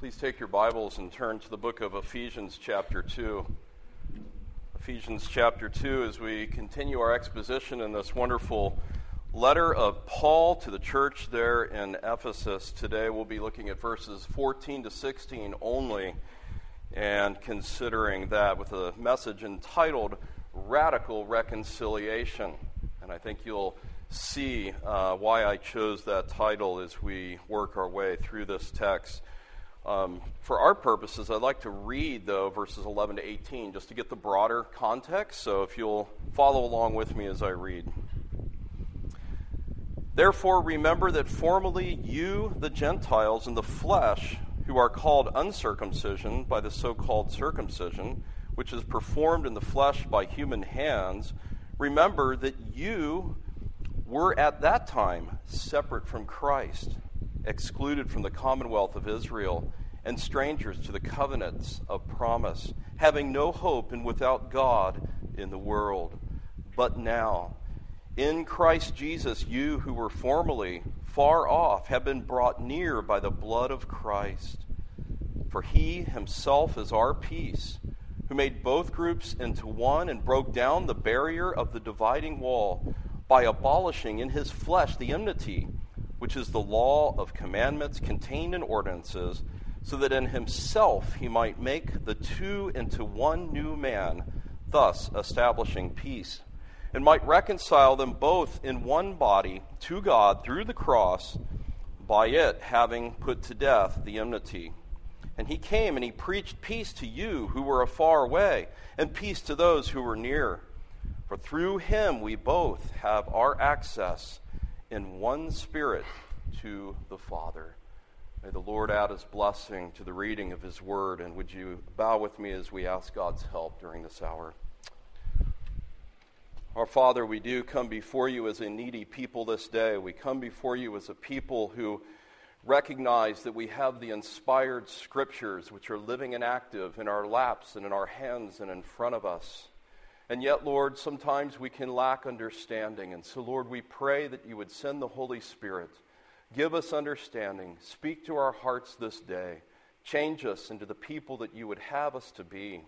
Please take your Bibles and turn to the book of Ephesians, chapter 2. Ephesians, chapter 2, as we continue our exposition in this wonderful letter of Paul to the church there in Ephesus. Today we'll be looking at verses 14 to 16 only and considering that with a message entitled Radical Reconciliation. And I think you'll see uh, why I chose that title as we work our way through this text. Um, for our purposes, I'd like to read, though, verses 11 to 18 just to get the broader context. So if you'll follow along with me as I read. Therefore, remember that formerly you, the Gentiles in the flesh, who are called uncircumcision by the so called circumcision, which is performed in the flesh by human hands, remember that you were at that time separate from Christ excluded from the commonwealth of Israel, and strangers to the covenants of promise, having no hope and without God in the world. But now, in Christ Jesus, you who were formerly far off have been brought near by the blood of Christ. For he himself is our peace, who made both groups into one and broke down the barrier of the dividing wall by abolishing in his flesh the enmity which is the law of commandments contained in ordinances, so that in himself he might make the two into one new man, thus establishing peace, and might reconcile them both in one body to God through the cross, by it having put to death the enmity. And he came and he preached peace to you who were afar away, and peace to those who were near. For through him we both have our access in one spirit to the Father. May the Lord add his blessing to the reading of his word, and would you bow with me as we ask God's help during this hour? Our Father, we do come before you as a needy people this day. We come before you as a people who recognize that we have the inspired scriptures which are living and active in our laps and in our hands and in front of us. And yet, Lord, sometimes we can lack understanding. And so, Lord, we pray that you would send the Holy Spirit. Give us understanding. Speak to our hearts this day. Change us into the people that you would have us to be.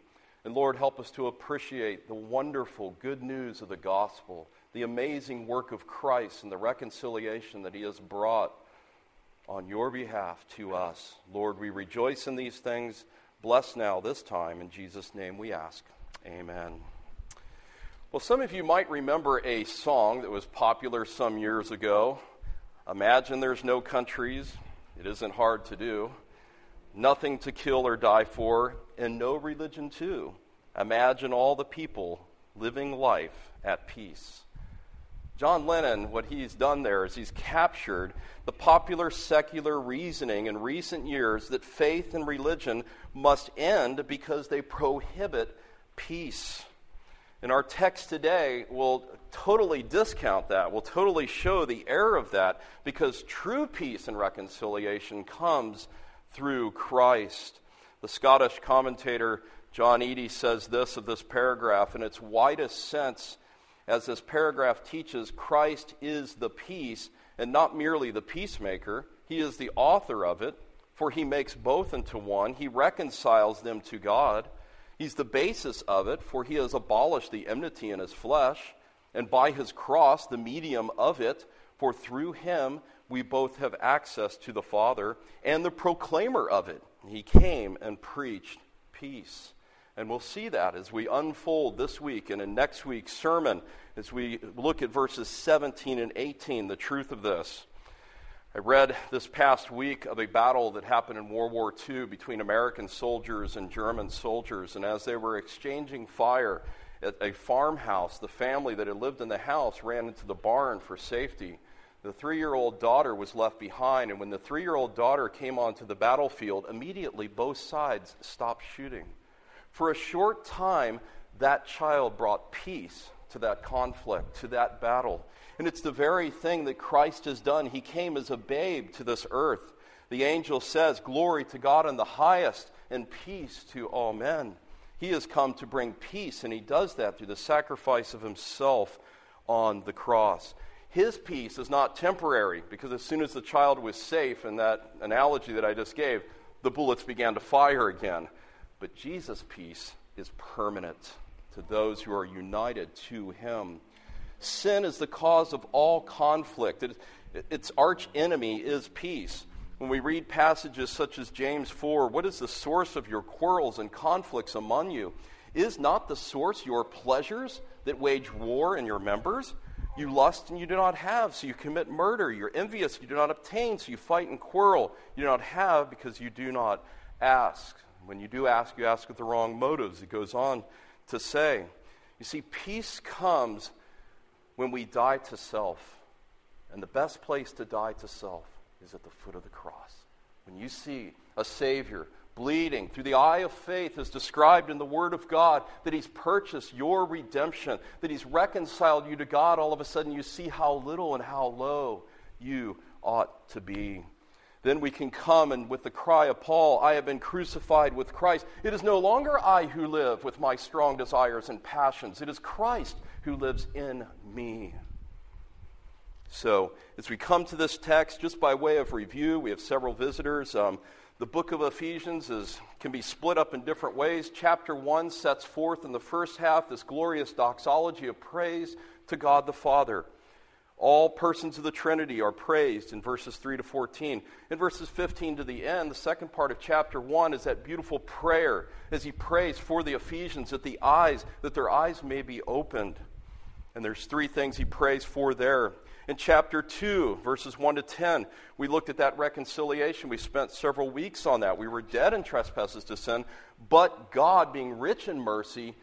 And Lord, help us to appreciate the wonderful good news of the gospel, the amazing work of Christ and the reconciliation that he has brought on your behalf to us. Lord, we rejoice in these things. Bless now this time. In Jesus' name we ask. Amen. Well, some of you might remember a song that was popular some years ago. Imagine there's no countries, it isn't hard to do. Nothing to kill or die for, and no religion too. Imagine all the people living life at peace. John Lennon, what he's done there is he's captured the popular secular reasoning in recent years that faith and religion must end because they prohibit peace. And our text today will totally discount that, will totally show the error of that, because true peace and reconciliation comes through Christ. The Scottish commentator John Eadie says this of this paragraph in its widest sense, as this paragraph teaches Christ is the peace and not merely the peacemaker, he is the author of it, for he makes both into one, he reconciles them to God. He's the basis of it, for he has abolished the enmity in his flesh, and by his cross, the medium of it, for through him we both have access to the Father, and the proclaimer of it. He came and preached peace. And we'll see that as we unfold this week and in next week's sermon, as we look at verses 17 and 18, the truth of this. I read this past week of a battle that happened in World War II between American soldiers and German soldiers. And as they were exchanging fire at a farmhouse, the family that had lived in the house ran into the barn for safety. The three year old daughter was left behind, and when the three year old daughter came onto the battlefield, immediately both sides stopped shooting. For a short time, that child brought peace to that conflict, to that battle. And it's the very thing that Christ has done. He came as a babe to this earth. The angel says, Glory to God in the highest, and peace to all men. He has come to bring peace, and he does that through the sacrifice of himself on the cross. His peace is not temporary, because as soon as the child was safe, in that analogy that I just gave, the bullets began to fire again. But Jesus' peace is permanent to those who are united to him. Sin is the cause of all conflict. It, its arch enemy is peace. When we read passages such as James 4, what is the source of your quarrels and conflicts among you? Is not the source your pleasures that wage war in your members? You lust and you do not have, so you commit murder. You're envious, you do not obtain, so you fight and quarrel. You do not have because you do not ask. When you do ask, you ask with the wrong motives. It goes on to say. You see, peace comes when we die to self. And the best place to die to self is at the foot of the cross. When you see a Savior bleeding through the eye of faith as described in the Word of God, that He's purchased your redemption, that He's reconciled you to God, all of a sudden you see how little and how low you ought to be. Then we can come and with the cry of Paul, I have been crucified with Christ. It is no longer I who live with my strong desires and passions. It is Christ who lives in me. So, as we come to this text, just by way of review, we have several visitors. Um, the book of Ephesians is, can be split up in different ways. Chapter 1 sets forth in the first half this glorious doxology of praise to God the Father. All persons of the Trinity are praised in verses 3 to 14. In verses 15 to the end, the second part of chapter 1 is that beautiful prayer as he prays for the Ephesians that the eyes, that their eyes may be opened. And there's three things he prays for there. In chapter 2, verses 1 to 10, we looked at that reconciliation. We spent several weeks on that. We were dead in trespasses to sin, but God, being rich in mercy,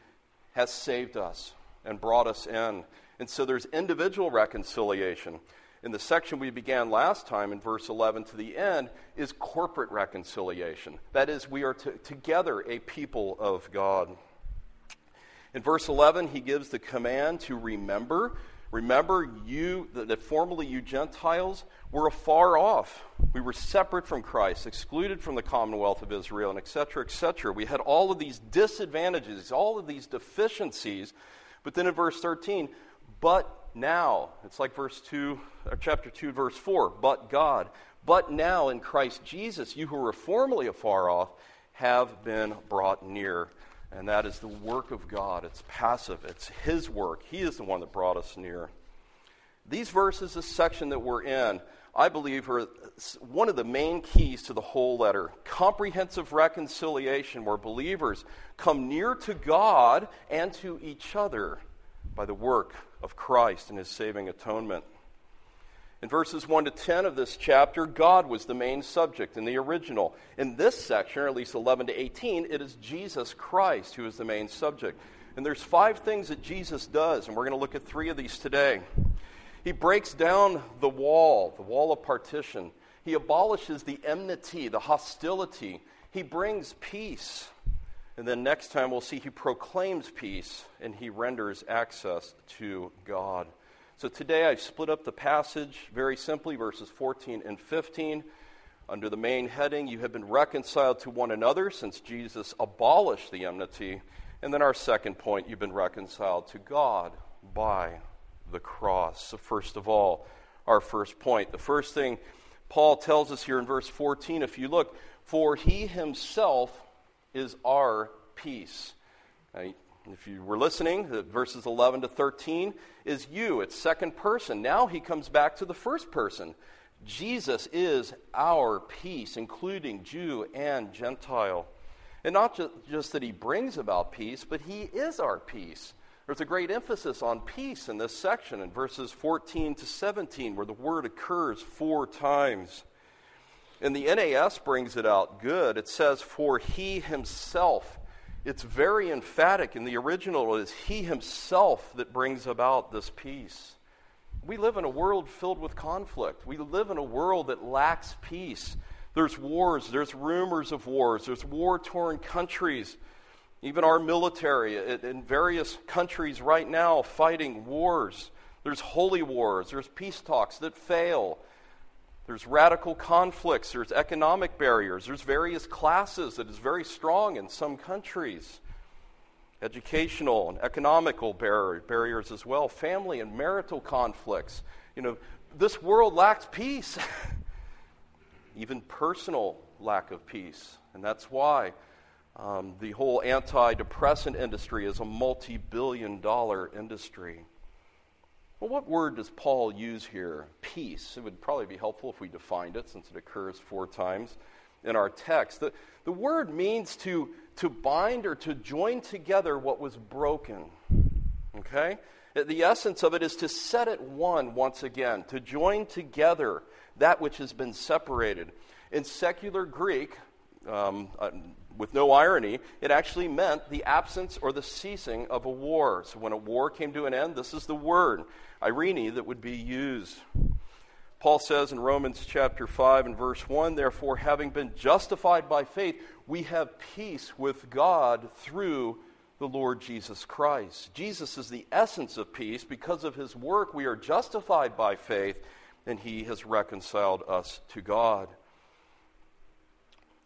has saved us and brought us in. And so there's individual reconciliation. In the section we began last time, in verse 11 to the end, is corporate reconciliation. That is, we are to, together a people of God. In verse 11, he gives the command to remember Remember, you, that formerly you Gentiles were afar off. We were separate from Christ, excluded from the commonwealth of Israel, and etc., etc. We had all of these disadvantages, all of these deficiencies. But then in verse 13, but now, it's like verse 2, or chapter 2, verse 4, but God. But now in Christ Jesus, you who were formerly afar off have been brought near and that is the work of God. It's passive, it's His work. He is the one that brought us near. These verses, this section that we're in, I believe are one of the main keys to the whole letter. Comprehensive reconciliation, where believers come near to God and to each other by the work of Christ and His saving atonement. In verses 1 to 10 of this chapter, God was the main subject in the original. In this section, or at least 11 to 18, it is Jesus Christ who is the main subject. And there's five things that Jesus does, and we're going to look at three of these today. He breaks down the wall, the wall of partition. He abolishes the enmity, the hostility. He brings peace. And then next time we'll see he proclaims peace and he renders access to God. So today I've split up the passage very simply, verses 14 and 15. Under the main heading, you have been reconciled to one another since Jesus abolished the enmity. And then our second point, you've been reconciled to God by the cross. So, first of all, our first point. The first thing Paul tells us here in verse 14, if you look, for he himself is our peace. If you were listening, verses 11 to 13 is you. It's second person. Now he comes back to the first person. Jesus is our peace, including Jew and Gentile. And not just that he brings about peace, but he is our peace. There's a great emphasis on peace in this section in verses 14 to 17, where the word occurs four times. And the NAS brings it out good. It says, For he himself it's very emphatic in the original. It is He Himself that brings about this peace. We live in a world filled with conflict. We live in a world that lacks peace. There's wars, there's rumors of wars, there's war torn countries. Even our military in various countries right now fighting wars. There's holy wars, there's peace talks that fail. There's radical conflicts, there's economic barriers, there's various classes that is very strong in some countries. Educational and economical bar- barriers as well, family and marital conflicts. You know, this world lacks peace. even personal lack of peace. And that's why um, the whole antidepressant industry is a multi billion dollar industry. Well, what word does Paul use here? Peace. It would probably be helpful if we defined it since it occurs four times in our text. The, the word means to, to bind or to join together what was broken. Okay? The essence of it is to set it one once again, to join together that which has been separated. In secular Greek, um, uh, with no irony, it actually meant the absence or the ceasing of a war. So when a war came to an end, this is the word, irene, that would be used. Paul says in Romans chapter 5 and verse 1 Therefore, having been justified by faith, we have peace with God through the Lord Jesus Christ. Jesus is the essence of peace. Because of his work, we are justified by faith, and he has reconciled us to God.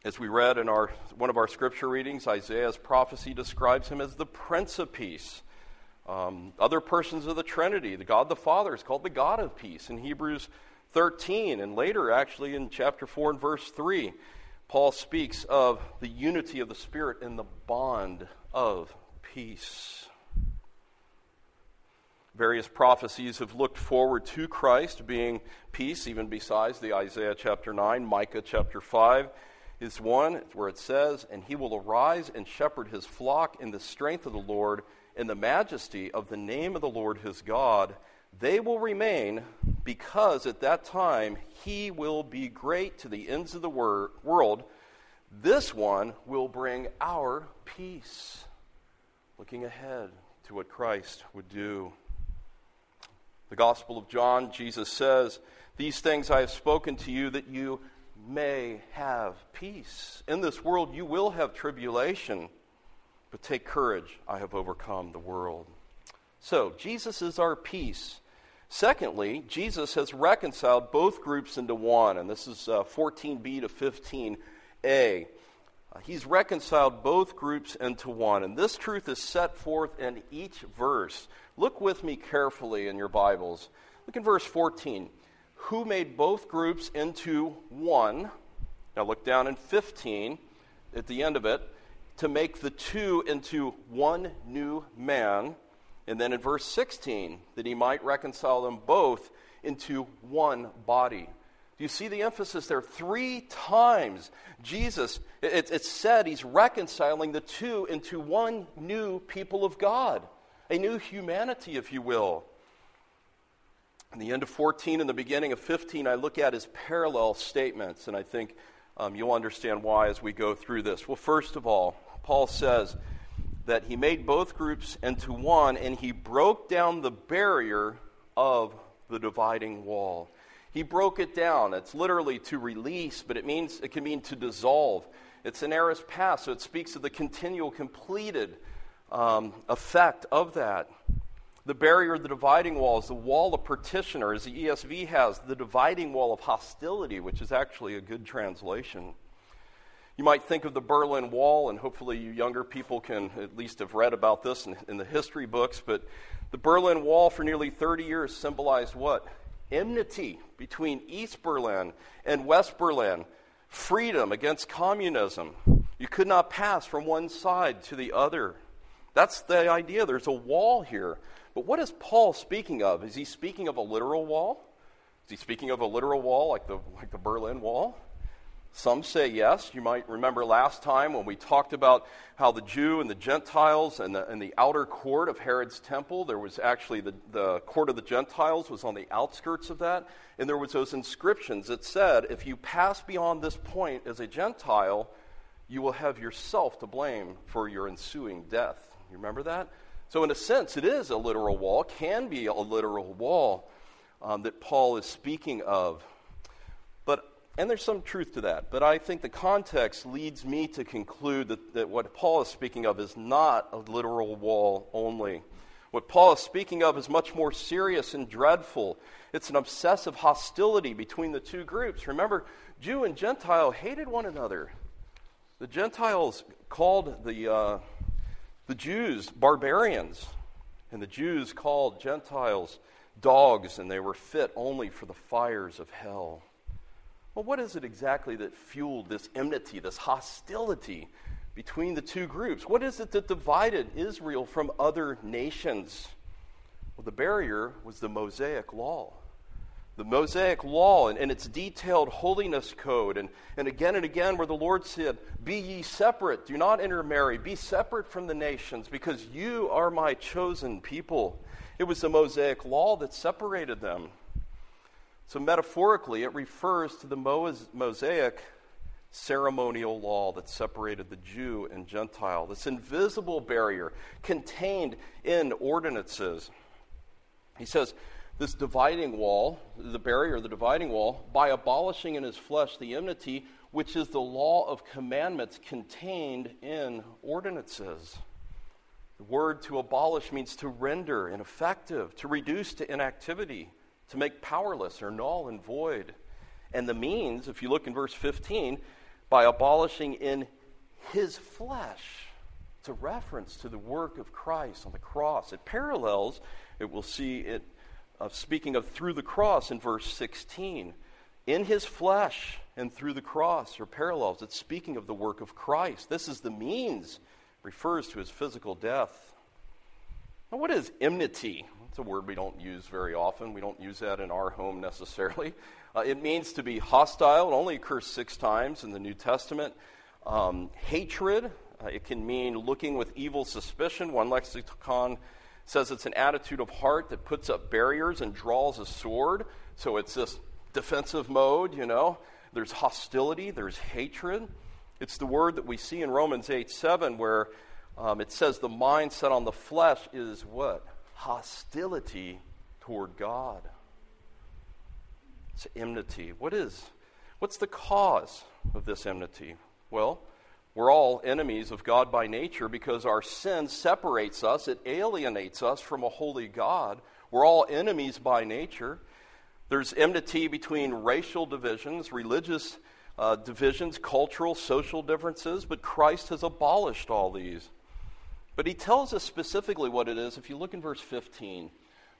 As we read in our, one of our scripture readings, Isaiah's prophecy describes him as the Prince of Peace. Um, other persons of the Trinity, the God the Father, is called the God of peace in Hebrews 13, and later, actually, in chapter 4 and verse 3, Paul speaks of the unity of the Spirit in the bond of peace. Various prophecies have looked forward to Christ being peace, even besides the Isaiah chapter 9. Micah chapter 5 is one where it says, And he will arise and shepherd his flock in the strength of the Lord, in the majesty of the name of the Lord his God. They will remain because at that time he will be great to the ends of the wor- world. This one will bring our peace. Looking ahead to what Christ would do. The Gospel of John, Jesus says, These things I have spoken to you that you may have peace. In this world you will have tribulation, but take courage, I have overcome the world. So, Jesus is our peace. Secondly, Jesus has reconciled both groups into one, and this is uh, 14b to 15a. Uh, he's reconciled both groups into one, and this truth is set forth in each verse. Look with me carefully in your Bibles. Look in verse 14. Who made both groups into one? Now look down in 15 at the end of it. To make the two into one new man and then in verse 16, that he might reconcile them both into one body. Do you see the emphasis there? Three times Jesus, it, it's said he's reconciling the two into one new people of God, a new humanity, if you will. In the end of 14 and the beginning of 15, I look at as parallel statements, and I think um, you'll understand why as we go through this. Well, first of all, Paul says, that he made both groups into one and he broke down the barrier of the dividing wall. He broke it down. It's literally to release, but it means it can mean to dissolve. It's an aorist past, so it speaks of the continual, completed um, effect of that. The barrier, the dividing wall, is the wall of partition, or as the ESV has, the dividing wall of hostility, which is actually a good translation. You might think of the Berlin Wall, and hopefully you younger people can at least have read about this in, in the history books, but the Berlin Wall for nearly 30 years symbolized what? Enmity between East Berlin and West Berlin, freedom against communism. You could not pass from one side to the other. That's the idea. There's a wall here. But what is Paul speaking of? Is he speaking of a literal wall? Is he speaking of a literal wall like the, like the Berlin Wall? Some say yes. You might remember last time when we talked about how the Jew and the Gentiles and the, and the outer court of Herod's temple, there was actually the, the court of the Gentiles was on the outskirts of that. And there was those inscriptions that said, if you pass beyond this point as a Gentile, you will have yourself to blame for your ensuing death. You remember that? So, in a sense, it is a literal wall, can be a literal wall um, that Paul is speaking of. But, and there's some truth to that, but I think the context leads me to conclude that, that what Paul is speaking of is not a literal wall only. What Paul is speaking of is much more serious and dreadful. It's an obsessive hostility between the two groups. Remember, Jew and Gentile hated one another. The Gentiles called the, uh, the Jews barbarians, and the Jews called Gentiles dogs, and they were fit only for the fires of hell. Well, what is it exactly that fueled this enmity, this hostility between the two groups? What is it that divided Israel from other nations? Well, the barrier was the Mosaic law. The Mosaic law and, and, its detailed holiness code. And, and again and again, where the Lord said, Be ye separate, do not intermarry, be separate from the nations, because you are my chosen people. It was the Mosaic law that separated them. So, metaphorically, it refers to the Mosaic ceremonial law that separated the Jew and Gentile, this invisible barrier contained in ordinances. He says, this dividing wall, the barrier, the dividing wall, by abolishing in his flesh the enmity, which is the law of commandments contained in ordinances. The word to abolish means to render ineffective, to reduce to inactivity, to make powerless or null and void. And the means, if you look in verse 15, by abolishing in his flesh. It's a reference to the work of Christ on the cross. It parallels, it will see it uh, speaking of through the cross in verse 16. In his flesh and through the cross are parallels. It's speaking of the work of Christ. This is the means, refers to his physical death. Now, what is enmity? It's a word we don't use very often. We don't use that in our home necessarily. Uh, it means to be hostile. It only occurs six times in the New Testament. Um, hatred. Uh, it can mean looking with evil suspicion. One lexicon says it's an attitude of heart that puts up barriers and draws a sword. So it's this defensive mode, you know. There's hostility, there's hatred. It's the word that we see in Romans 8 7, where um, it says the mind set on the flesh is what? Hostility toward God. It's enmity. What is? What's the cause of this enmity? Well, we're all enemies of God by nature because our sin separates us, it alienates us from a holy God. We're all enemies by nature. There's enmity between racial divisions, religious uh, divisions, cultural, social differences, but Christ has abolished all these. But he tells us specifically what it is if you look in verse 15.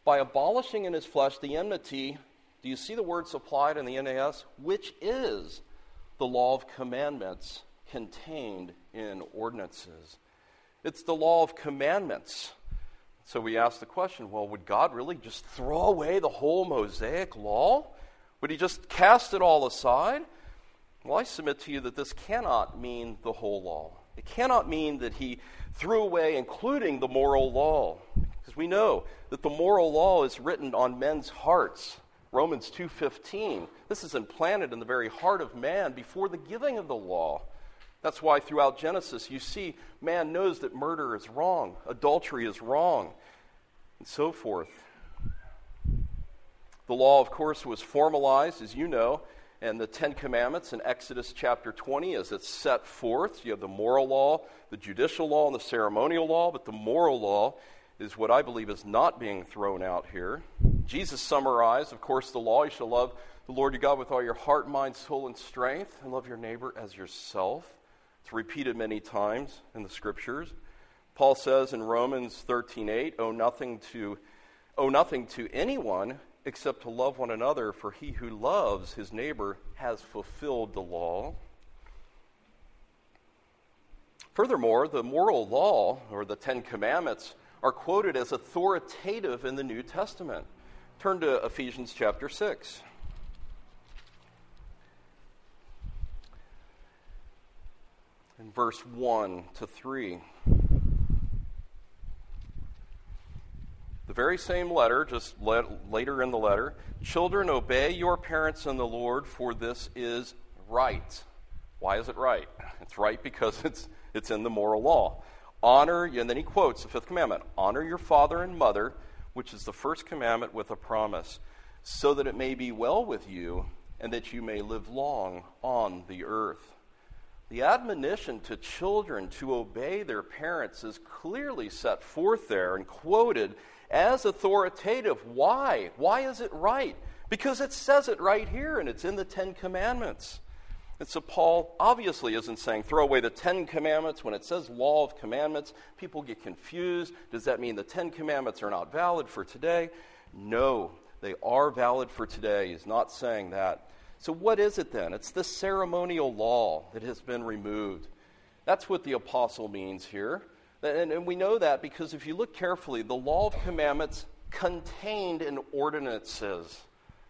By abolishing in his flesh the enmity, do you see the word supplied in the NAS? Which is the law of commandments contained in ordinances. It's the law of commandments. So we ask the question well, would God really just throw away the whole Mosaic law? Would he just cast it all aside? Well, I submit to you that this cannot mean the whole law. It cannot mean that he threw away, including the moral law. Because we know that the moral law is written on men's hearts. Romans 2:15. This is implanted in the very heart of man before the giving of the law. That's why throughout Genesis you see man knows that murder is wrong, adultery is wrong, and so forth. The law, of course, was formalized, as you know, and the Ten Commandments in Exodus chapter 20 as it's set forth. You have the moral law, the judicial law, and the ceremonial law, but the moral law is what I believe is not being thrown out here. Jesus summarized, of course, the law you shall love the Lord your God with all your heart, mind, soul, and strength, and love your neighbor as yourself. It's repeated many times in the scriptures. Paul says in Romans 13:8, "Owe nothing to owe nothing to anyone except to love one another, for he who loves his neighbor has fulfilled the law." Furthermore, the moral law or the 10 commandments are quoted as authoritative in the New Testament. Turn to Ephesians chapter 6. In verse 1 to 3. The very same letter, just later in the letter Children, obey your parents in the Lord, for this is right. Why is it right? It's right because it's, it's in the moral law. Honor, and then he quotes the fifth commandment honor your father and mother, which is the first commandment with a promise, so that it may be well with you and that you may live long on the earth. The admonition to children to obey their parents is clearly set forth there and quoted as authoritative. Why? Why is it right? Because it says it right here and it's in the Ten Commandments. And so Paul obviously isn't saying throw away the Ten Commandments. When it says law of commandments, people get confused. Does that mean the Ten Commandments are not valid for today? No, they are valid for today. He's not saying that. So, what is it then? It's the ceremonial law that has been removed. That's what the apostle means here. And, and, we know that because if you look carefully, the law of commandments contained in ordinances.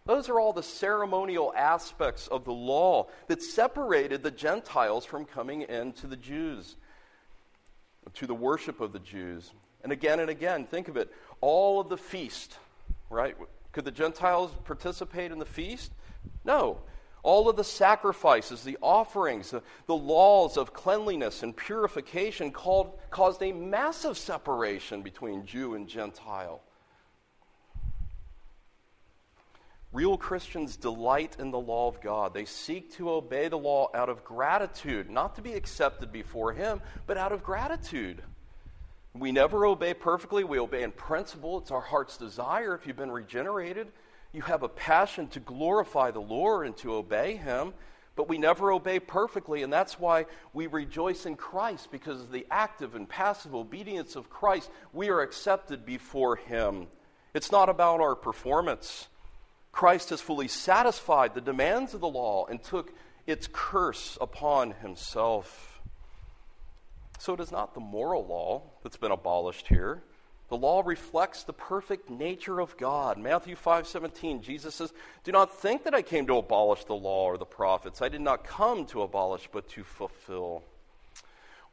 Those are all the ceremonial aspects of the law that separated the Gentiles from coming into the Jews, to the worship of the Jews. And again and again, think of it all of the feast, right? Could the Gentiles participate in the feast? No. All of the sacrifices, the offerings, the, the laws of cleanliness and purification called, caused a massive separation between Jew and Gentile. Real Christians delight in the law of God. They seek to obey the law out of gratitude, not to be accepted before Him, but out of gratitude. We never obey perfectly. We obey in principle. It's our heart's desire. If you've been regenerated, you have a passion to glorify the Lord and to obey Him, but we never obey perfectly. And that's why we rejoice in Christ, because of the active and passive obedience of Christ, we are accepted before Him. It's not about our performance. Christ has fully satisfied the demands of the law and took its curse upon himself. So it is not the moral law that's been abolished here. The law reflects the perfect nature of God. Matthew 5:17 Jesus says, "Do not think that I came to abolish the law or the prophets. I did not come to abolish but to fulfill."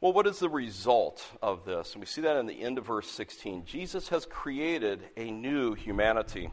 Well, what is the result of this? And we see that in the end of verse 16. Jesus has created a new humanity.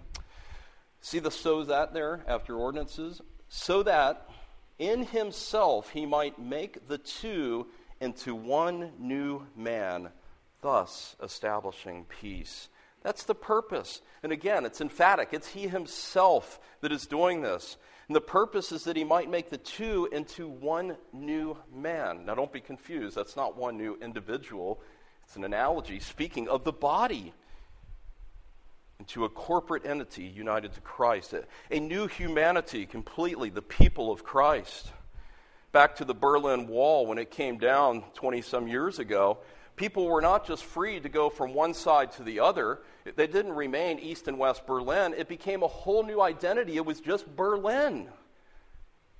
See the so that there after ordinances? So that in himself he might make the two into one new man, thus establishing peace. That's the purpose. And again, it's emphatic. It's he himself that is doing this. And the purpose is that he might make the two into one new man. Now, don't be confused. That's not one new individual, it's an analogy speaking of the body into a corporate entity united to Christ, a, a new humanity completely, the people of Christ. Back to the Berlin Wall when it came down 20 some years ago, people were not just free to go from one side to the other. They didn't remain East and West Berlin. It became a whole new identity. It was just Berlin.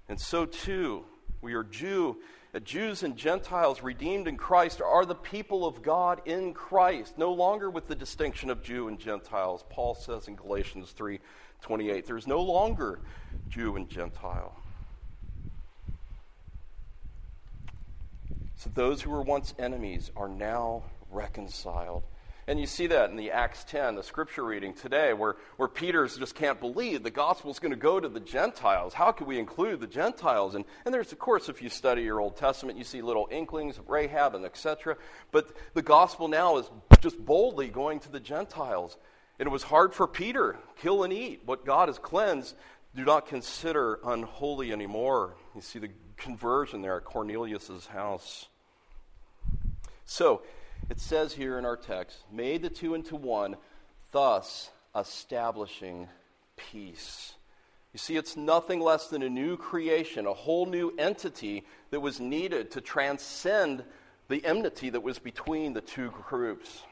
And so, too, we are Jew Jews and Gentiles redeemed in Christ are the people of God in Christ, no longer with the distinction of Jew and Gentiles. Paul says in Galatians 3:28, there's no longer Jew and Gentile. So those who were once enemies are now reconciled. And you see that in the Acts 10, the scripture reading today, where, where Peter just can't believe the gospel is going to go to the Gentiles. How can we include the Gentiles? And, and there's, of course, if you study your Old Testament, you see little inklings of Rahab and etc. But the gospel now is just boldly going to the Gentiles. And it was hard for Peter, kill and eat. What God has cleansed, do not consider unholy anymore. You see the conversion there at Cornelius' house. So, it says here in our text, made the two into one, thus establishing peace. You see, it's nothing less than a new creation, a whole new entity that was needed to transcend the enmity that was between the two groups.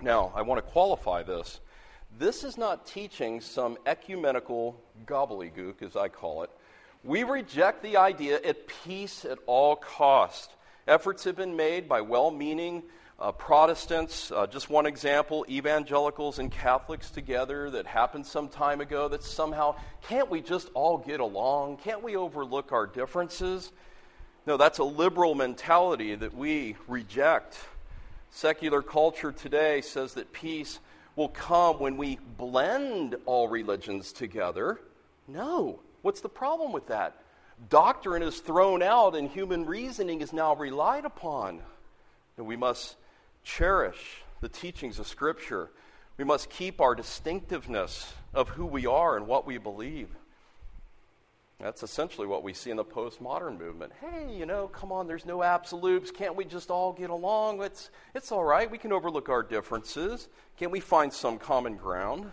Now, I want to qualify this. This is not teaching some ecumenical gobbledygook, as I call it. We reject the idea at peace at all cost. Efforts have been made by well meaning uh, Protestants. Uh, just one example evangelicals and Catholics together that happened some time ago that somehow, can't we just all get along? Can't we overlook our differences? No, that's a liberal mentality that we reject. Secular culture today says that peace will come when we blend all religions together. No. What's the problem with that? doctrine is thrown out and human reasoning is now relied upon. And we must cherish the teachings of Scripture. We must keep our distinctiveness of who we are and what we believe. That's essentially what we see in the postmodern movement. Hey, you know, come on, there's no absolutes. Can't we just all get along? It's, it's all right. We can overlook our differences. Can't we find some common ground?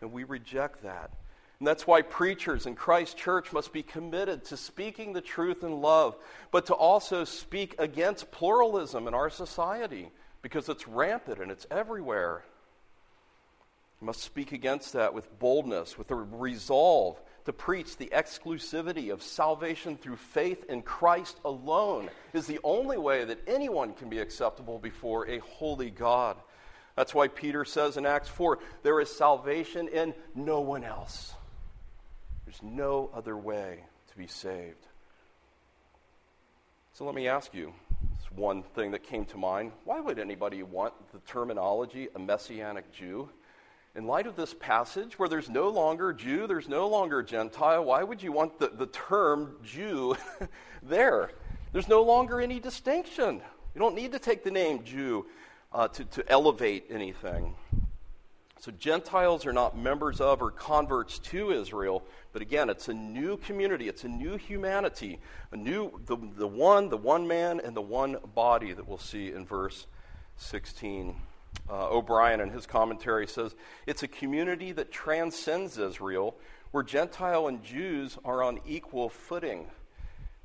And we reject that. And that's why preachers in Christ Church must be committed to speaking the truth in love, but to also speak against pluralism in our society because it's rampant and it's everywhere. We must speak against that with boldness, with a resolve to preach the exclusivity of salvation through faith in Christ alone is the only way that anyone can be acceptable before a holy God. That's why Peter says in Acts 4 there is salvation in no one else. There's no other way to be saved. So let me ask you it's one thing that came to mind. Why would anybody want the terminology a messianic Jew? In light of this passage where there's no longer Jew, there's no longer Gentile, why would you want the, the term Jew there? There's no longer any distinction. You don't need to take the name Jew uh, to, to elevate anything. So, Gentiles are not members of or converts to Israel, but again, it's a new community, it's a new humanity, a new, the, the one, the one man, and the one body that we'll see in verse 16. Uh, O'Brien, in his commentary, says it's a community that transcends Israel, where Gentile and Jews are on equal footing.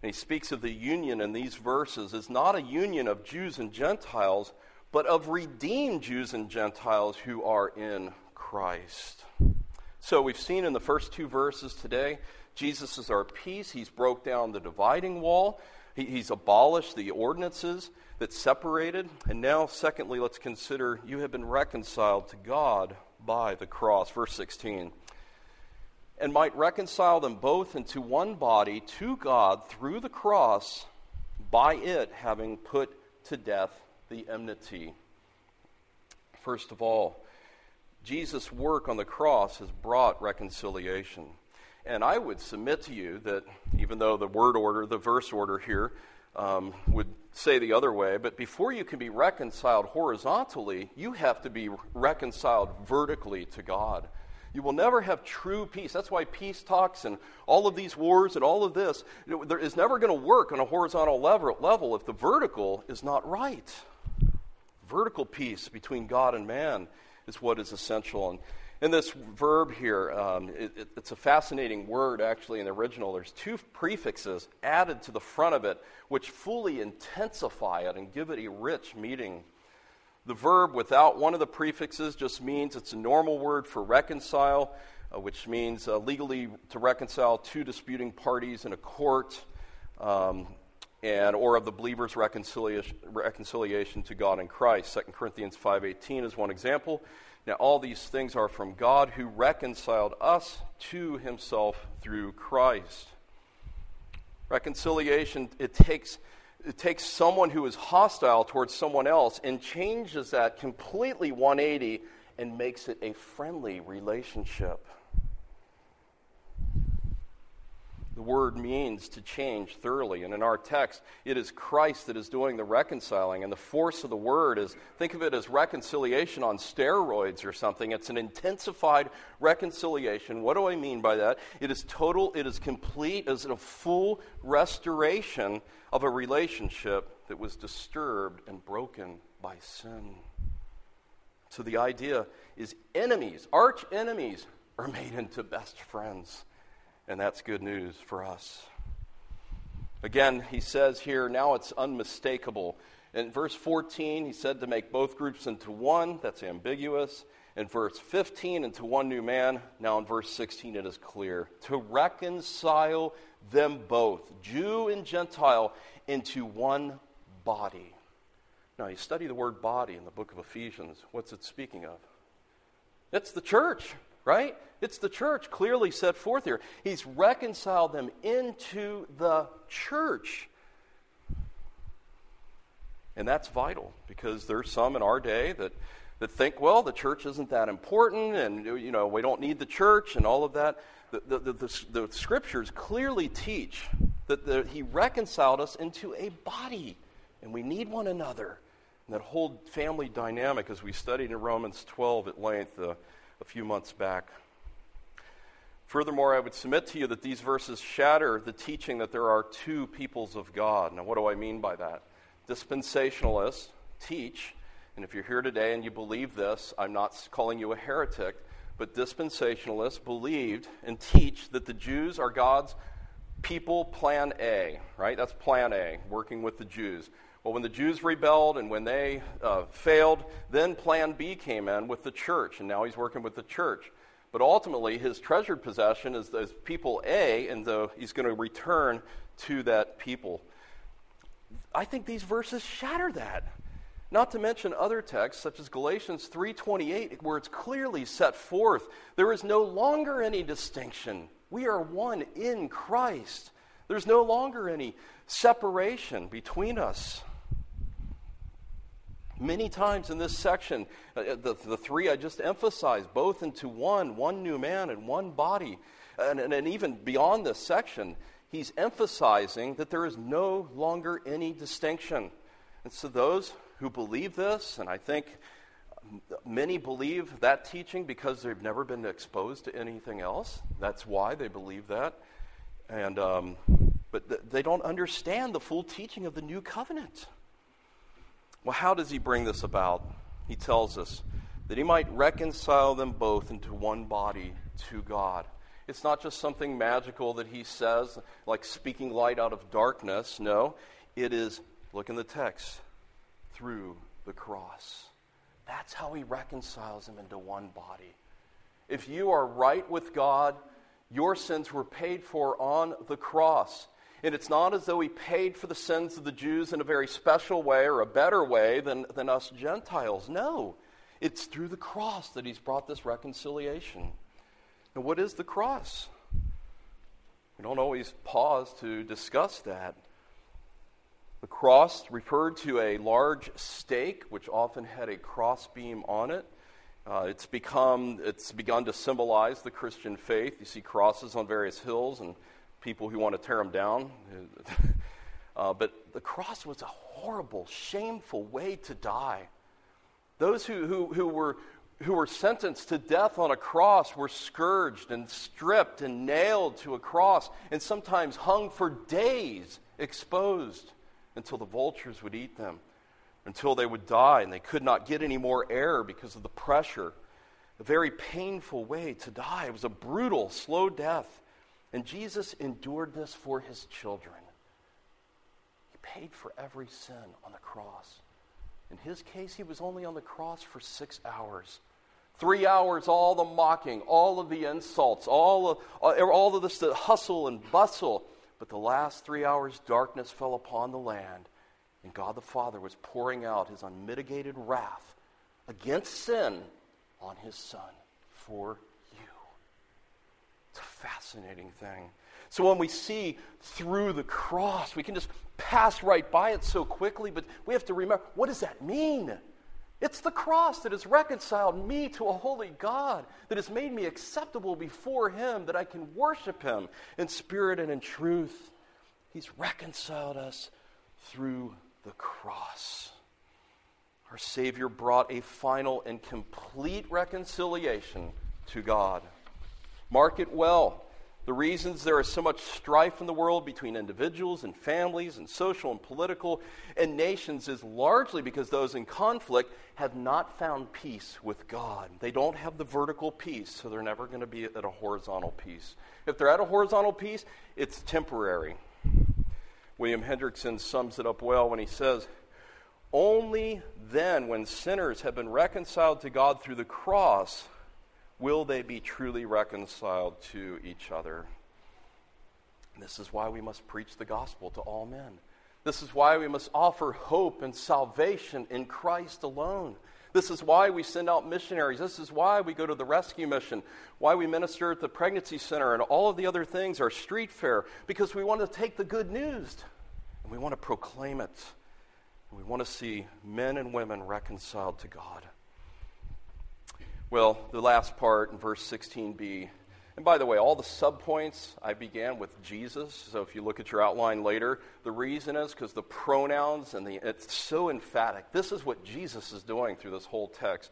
And he speaks of the union in these verses as not a union of Jews and Gentiles, but of redeemed Jews and Gentiles who are in Christ. So we've seen in the first two verses today, Jesus is our peace. He's broke down the dividing wall. He, he's abolished the ordinances that separated. And now, secondly, let's consider you have been reconciled to God by the cross. Verse 16. And might reconcile them both into one body to God through the cross, by it having put to death the enmity. First of all, Jesus' work on the cross has brought reconciliation. And I would submit to you that even though the word order, the verse order here, um, would say the other way, but before you can be reconciled horizontally, you have to be reconciled vertically to God. You will never have true peace. That's why peace talks and all of these wars and all of this is never going to work on a horizontal level if the vertical is not right. Vertical peace between God and man is what is essential. And in this verb here, um, it, it, it's a fascinating word actually in the original. There's two prefixes added to the front of it which fully intensify it and give it a rich meaning. The verb without one of the prefixes just means it's a normal word for reconcile, uh, which means uh, legally to reconcile two disputing parties in a court. Um, and or of the believer's reconciliation, reconciliation to God in Christ. 2 Corinthians 5:18 is one example. Now, all these things are from God who reconciled us to himself through Christ. Reconciliation, it takes, it takes someone who is hostile towards someone else and changes that completely 180 and makes it a friendly relationship. The word means to change thoroughly. And in our text, it is Christ that is doing the reconciling. And the force of the word is think of it as reconciliation on steroids or something. It's an intensified reconciliation. What do I mean by that? It is total, it is complete, it is a full restoration of a relationship that was disturbed and broken by sin. So the idea is enemies, arch enemies, are made into best friends. And that's good news for us. Again, he says here, now it's unmistakable. In verse 14, he said to make both groups into one. That's ambiguous. In verse 15, into one new man. Now in verse 16, it is clear. To reconcile them both, Jew and Gentile, into one body. Now, you study the word body in the book of Ephesians. What's it speaking of? It's the church right? It's the church clearly set forth here. He's reconciled them into the church. And that's vital because there's some in our day that, that think, well, the church isn't that important and, you know, we don't need the church and all of that. The, the, the, the, the scriptures clearly teach that the, he reconciled us into a body and we need one another. And that whole family dynamic, as we studied in Romans 12 at length, uh, a few months back. Furthermore, I would submit to you that these verses shatter the teaching that there are two peoples of God. Now, what do I mean by that? Dispensationalists teach, and if you're here today and you believe this, I'm not calling you a heretic, but dispensationalists believed and teach that the Jews are God's people, plan A, right? That's plan A, working with the Jews. Well, when the Jews rebelled and when they uh, failed, then Plan B came in with the church, and now he's working with the church. But ultimately, his treasured possession is, is people A, and he's going to return to that people. I think these verses shatter that. Not to mention other texts such as Galatians 3:28 where it's clearly set forth there is no longer any distinction. We are one in Christ. There's no longer any separation between us. Many times in this section, uh, uh, the, the three I just emphasized, both into one, one new man and one body. And, and, and even beyond this section, he's emphasizing that there is no longer any distinction. And so, those who believe this, and I think many believe that teaching because they've never been exposed to anything else. That's why they believe that. And, um, but th- they don't understand the full teaching of the new covenant. Well, how does he bring this about? He tells us that he might reconcile them both into one body to God. It's not just something magical that he says, like speaking light out of darkness. No, it is, look in the text, through the cross. That's how he reconciles them into one body. If you are right with God, your sins were paid for on the cross. And it's not as though he paid for the sins of the Jews in a very special way or a better way than, than us Gentiles. No, it's through the cross that he's brought this reconciliation. And what is the cross? We don't always pause to discuss that. The cross referred to a large stake, which often had a crossbeam on it. Uh, it's become it's begun to symbolize the Christian faith. You see crosses on various hills and people who want to tear them down. uh, but the cross was a horrible, shameful way to die. Those who, who, who, were, who were sentenced to death on a cross were scourged and stripped and nailed to a cross and sometimes hung for days exposed until the vultures would eat them, until they would die and they could not get any more air because of the pressure. A very painful way to die. It was a brutal, slow death. And Jesus endured this for his children. He paid for every sin on the cross. In his case, he was only on the cross for six hours. Three hours, all the mocking, all of the insults, all of, uh, all of this hustle and bustle. But the last three hours, darkness fell upon the land, and God the Father was pouring out his unmitigated wrath against sin on his Son for it's a fascinating thing. So when we see through the cross, we can just pass right by it so quickly, but we have to remember what does that mean? It's the cross that has reconciled me to a holy God, that has made me acceptable before Him, that I can worship Him in spirit and in truth. He's reconciled us through the cross. Our Savior brought a final and complete reconciliation to God. Mark it well. The reasons there is so much strife in the world between individuals and families and social and political and nations is largely because those in conflict have not found peace with God. They don't have the vertical peace, so they're never going to be at a horizontal peace. If they're at a horizontal peace, it's temporary. William Hendriksen sums it up well when he says, Only then, when sinners have been reconciled to God through the cross, will they be truly reconciled to each other? This is why we must preach the gospel to all men. This is why we must offer hope and salvation in Christ alone. This is why we send out missionaries. This is why we go to the rescue mission, why we minister at the pregnancy center, and all of the other things, our street fair, because we want to take the good news and we want to proclaim it. We want to see men and women reconciled to God. Well, the last part in verse 16b. And by the way, all the subpoints I began with Jesus. So if you look at your outline later, the reason is because the pronouns and the it's so emphatic. This is what Jesus is doing through this whole text.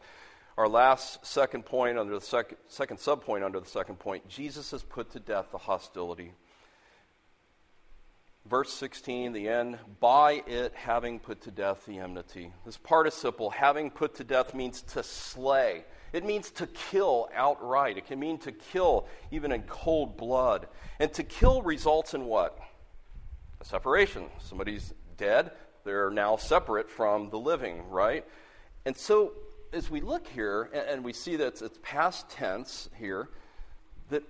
Our last second point under the second, second subpoint under the second point, Jesus has put to death the hostility. Verse 16, the end, by it having put to death the enmity. This participle, having put to death, means to slay. It means to kill outright. It can mean to kill even in cold blood. And to kill results in what? A separation. Somebody's dead, They're now separate from the living, right? And so, as we look here, and, we see that it's past tense here, that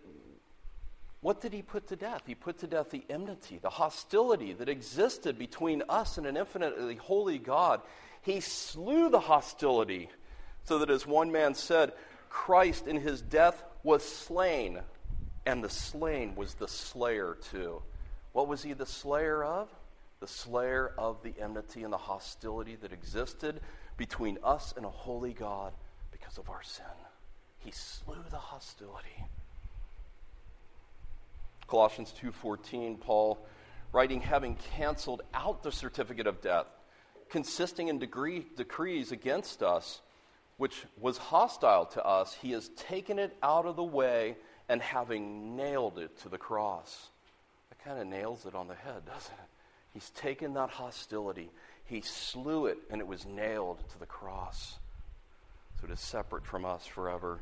what did he put to death? He put to death the enmity, the hostility that existed between us and an infinitely holy God. He slew the hostility so that, as one man said, Christ in his death was slain, and the slain was the slayer too. What was he the slayer of? The slayer of the enmity and the hostility that existed between us and a holy God because of our sin. He slew the hostility. Colossians 2:14 Paul writing having canceled out the certificate of death consisting in degree, decrees against us which was hostile to us he has taken it out of the way and having nailed it to the cross. That kind of nails it on the head doesn't it? He's taken that hostility. He slew it and it was nailed to the cross. So it is separate from us forever.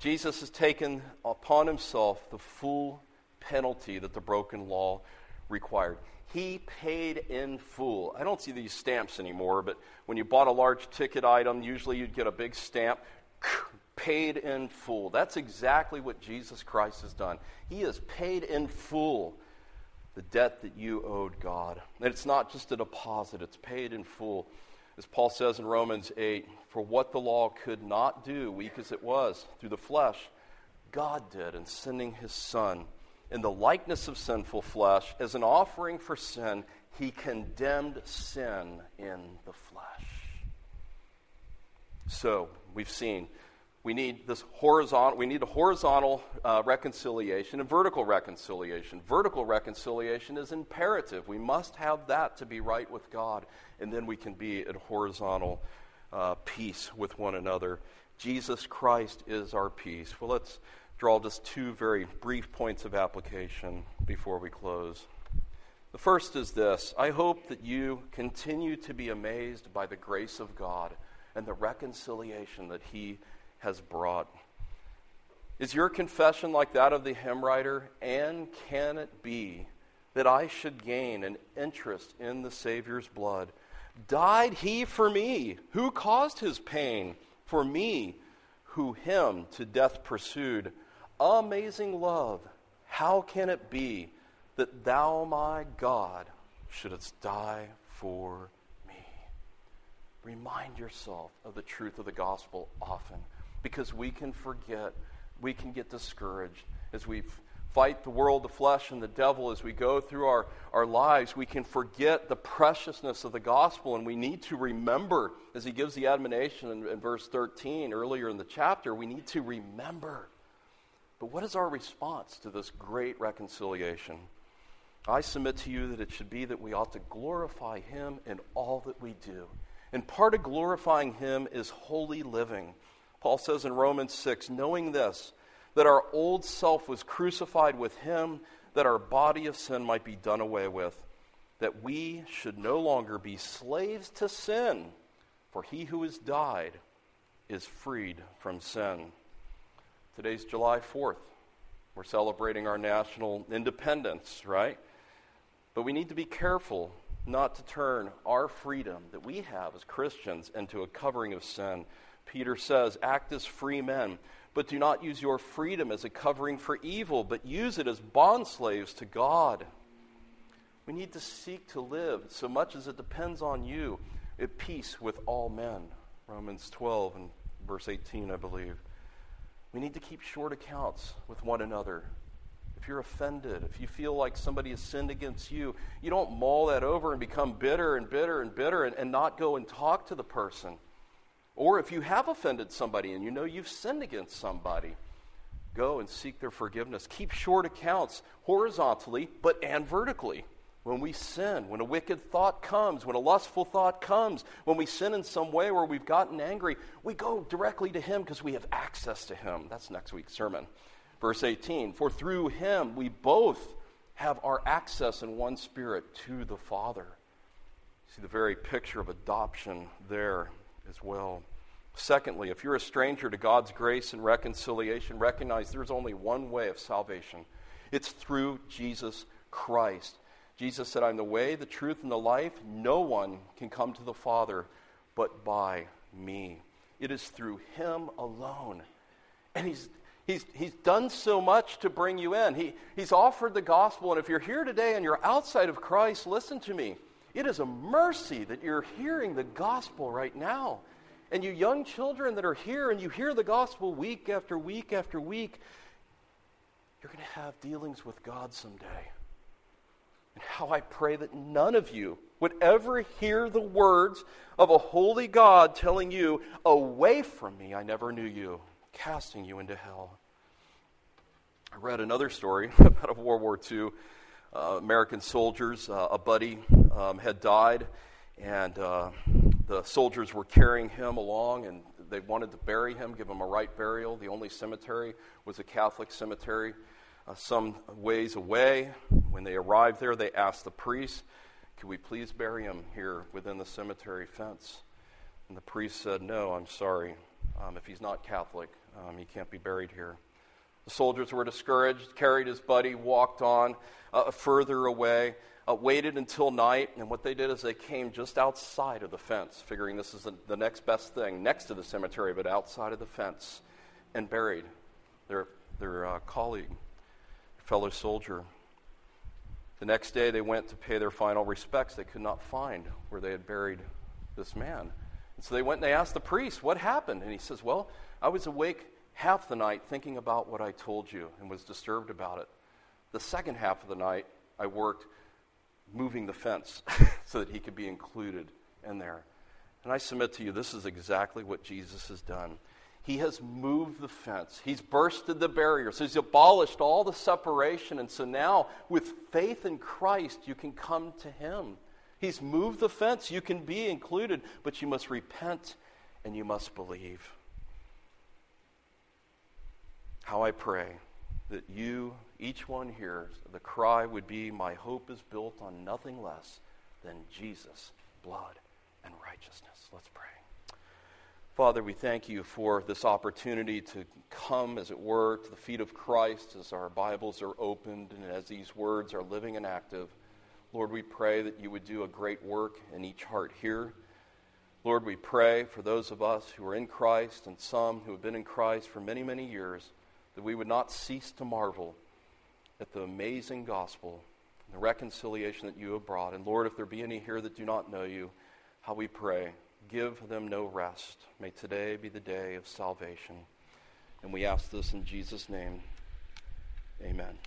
Jesus has taken upon himself the full penalty that the broken law required. He paid in full. I don't see these stamps anymore, but when you bought a large ticket item, usually you'd get a big stamp. Paid in full. That's exactly what Jesus Christ has done. He has paid in full the debt that you owed God. And it's not just a deposit, it's paid in full. As Paul says in Romans 8, for what the law could not do, weak as it was, through the flesh, God did in sending his Son in the likeness of sinful flesh, as an offering for sin, he condemned sin in the flesh. So, we've seen we need this horizontal we need a horizontal uh, reconciliation and vertical reconciliation. Vertical reconciliation is imperative. We must have that to be right with god and then we can be at horizontal uh, peace with one another. Jesus christ is our peace. Well let's draw just two very brief points of application before we close. The first is this I hope that you continue to be amazed by the grace of God and the reconciliation that He has brought. Is your confession like that of the hymn writer? And can it be that I should gain an interest in the Savior's blood? Died He for me? Who caused His pain? For me, who Him to death pursued? Amazing love, how can it be that thou, my God, shouldst die for me? Remind yourself of the truth of the gospel often because we can forget, we can get discouraged as we fight the world, the flesh, and the devil as we go through our, our lives. We can forget the preciousness of the gospel, and we need to remember, as he gives the admonition in, in verse 13 earlier in the chapter, we need to remember but what is our response to this great reconciliation? I submit to you that it should be that we ought to glorify Him in all that we do. And part of glorifying Him is holy living. Paul says in Romans 6 knowing this, that our old self was crucified with Him, that our body of sin might be done away with, that we should no longer be slaves to sin, for He who has died is freed from sin. Today's July 4th. We're celebrating our national independence, right? But we need to be careful not to turn our freedom that we have as Christians into a covering of sin. Peter says, Act as free men, but do not use your freedom as a covering for evil, but use it as bondslaves to God. We need to seek to live, so much as it depends on you, at peace with all men. Romans 12 and verse 18, I believe. We need to keep short accounts with one another. If you're offended, if you feel like somebody has sinned against you, you don't mull that over and become bitter and bitter and bitter and, and not go and talk to the person. Or if you have offended somebody and you know you've sinned against somebody, go and seek their forgiveness. Keep short accounts horizontally, but and vertically when we sin, when a wicked thought comes, when a lustful thought comes, when we sin in some way where we've gotten angry, we go directly to Him because we have access to Him. That's next week's sermon. Verse 18 For through Him we both have our access in one spirit to the Father. See the very picture of adoption there as well. Secondly, if you're a stranger to God's grace and reconciliation, recognize there's only one way of salvation it's through Jesus Christ. Jesus said, I'm the way, the truth, and the life. No one can come to the Father but by me. It is through him alone. And he's, he's, he's done so much to bring you in. He, he's offered the gospel. And if you're here today and you're outside of Christ, listen to me. It is a mercy that you're hearing the gospel right now. And you young children that are here and you hear the gospel week after week after week, you're going to have dealings with God someday. And how I pray that none of you would ever hear the words of a holy God telling you, Away from me, I never knew you, casting you into hell. I read another story about a World War II. Uh, American soldiers, uh, a buddy um, had died, and uh, the soldiers were carrying him along, and they wanted to bury him, give him a right burial. The only cemetery was a Catholic cemetery uh, some ways away. When they arrived there, they asked the priest, Could we please bury him here within the cemetery fence? And the priest said, No, I'm sorry. Um, if he's not Catholic, um, he can't be buried here. The soldiers were discouraged, carried his buddy, walked on uh, further away, uh, waited until night, and what they did is they came just outside of the fence, figuring this is the, the next best thing, next to the cemetery, but outside of the fence, and buried their, their uh, colleague fellow soldier. The next day, they went to pay their final respects. They could not find where they had buried this man. And so they went and they asked the priest, What happened? And he says, Well, I was awake half the night thinking about what I told you and was disturbed about it. The second half of the night, I worked moving the fence so that he could be included in there. And I submit to you, this is exactly what Jesus has done. He has moved the fence. He's bursted the barriers. He's abolished all the separation. And so now, with faith in Christ, you can come to Him. He's moved the fence. You can be included, but you must repent and you must believe. How I pray that you, each one here, the cry would be, My hope is built on nothing less than Jesus' blood and righteousness. Let's pray. Father, we thank you for this opportunity to come, as it were, to the feet of Christ as our Bibles are opened and as these words are living and active. Lord, we pray that you would do a great work in each heart here. Lord, we pray for those of us who are in Christ and some who have been in Christ for many, many years that we would not cease to marvel at the amazing gospel, and the reconciliation that you have brought. And Lord, if there be any here that do not know you, how we pray give them no rest. May today be the day of salvation. And we ask this in Jesus' name. Amen.